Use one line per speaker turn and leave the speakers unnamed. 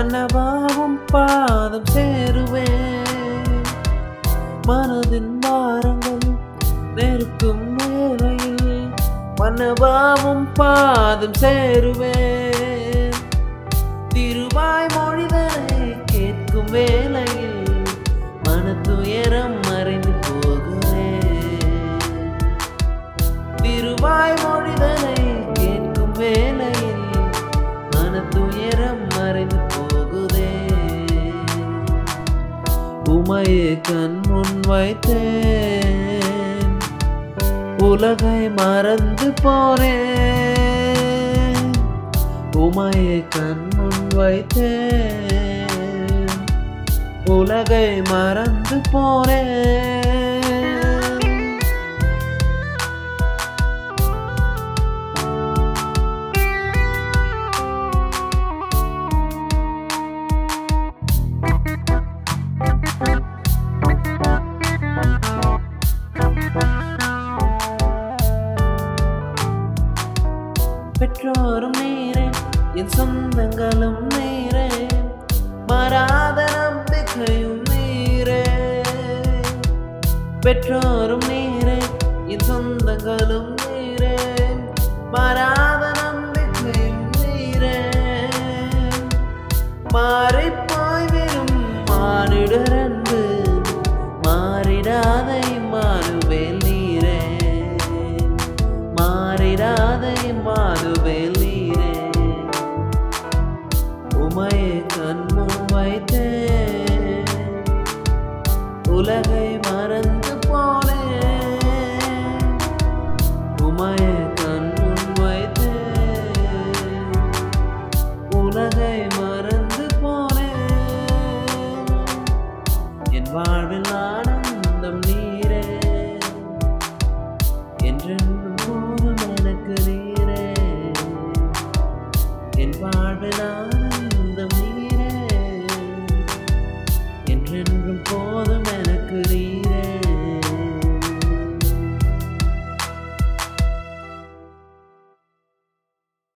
மன்னவாவும் பாதம் சேருவேன். மனதின் வாரங்கள் நெருக்கும் வேலையில் மன்னவாவும் பாதம் சேருவேன். திருவாய் மொழிதனை கேட்கும் வேலையில் மனத்துயரம் மறைந்து போகுவேன். திருவாய் மொழிதனை கேட்கும் வேலையில் மனத்துயரம் மறைந்து உமையை கண் முன் வைத்தேன். உலகை மறந்து போறேன் உமை கண் முன் வைத்தேன். உலகை மறந்து போறேன் பெற்றோரும் நேரே என் சொந்தங்களும் நேரே மாறாத நம்பிக்கையும் நேரே. பெற்றோரும் நேரே என் சொந்தங்களும் நேரே மாறாத நம்பிக்கையும் நேரே. மாறிப்போய் வெறும் மானிடரன் மாறிடாத இம்மானுவேல் நீரே உமையை கண்முன் வைத்தேன் உலகை மறந்து போனே உமையை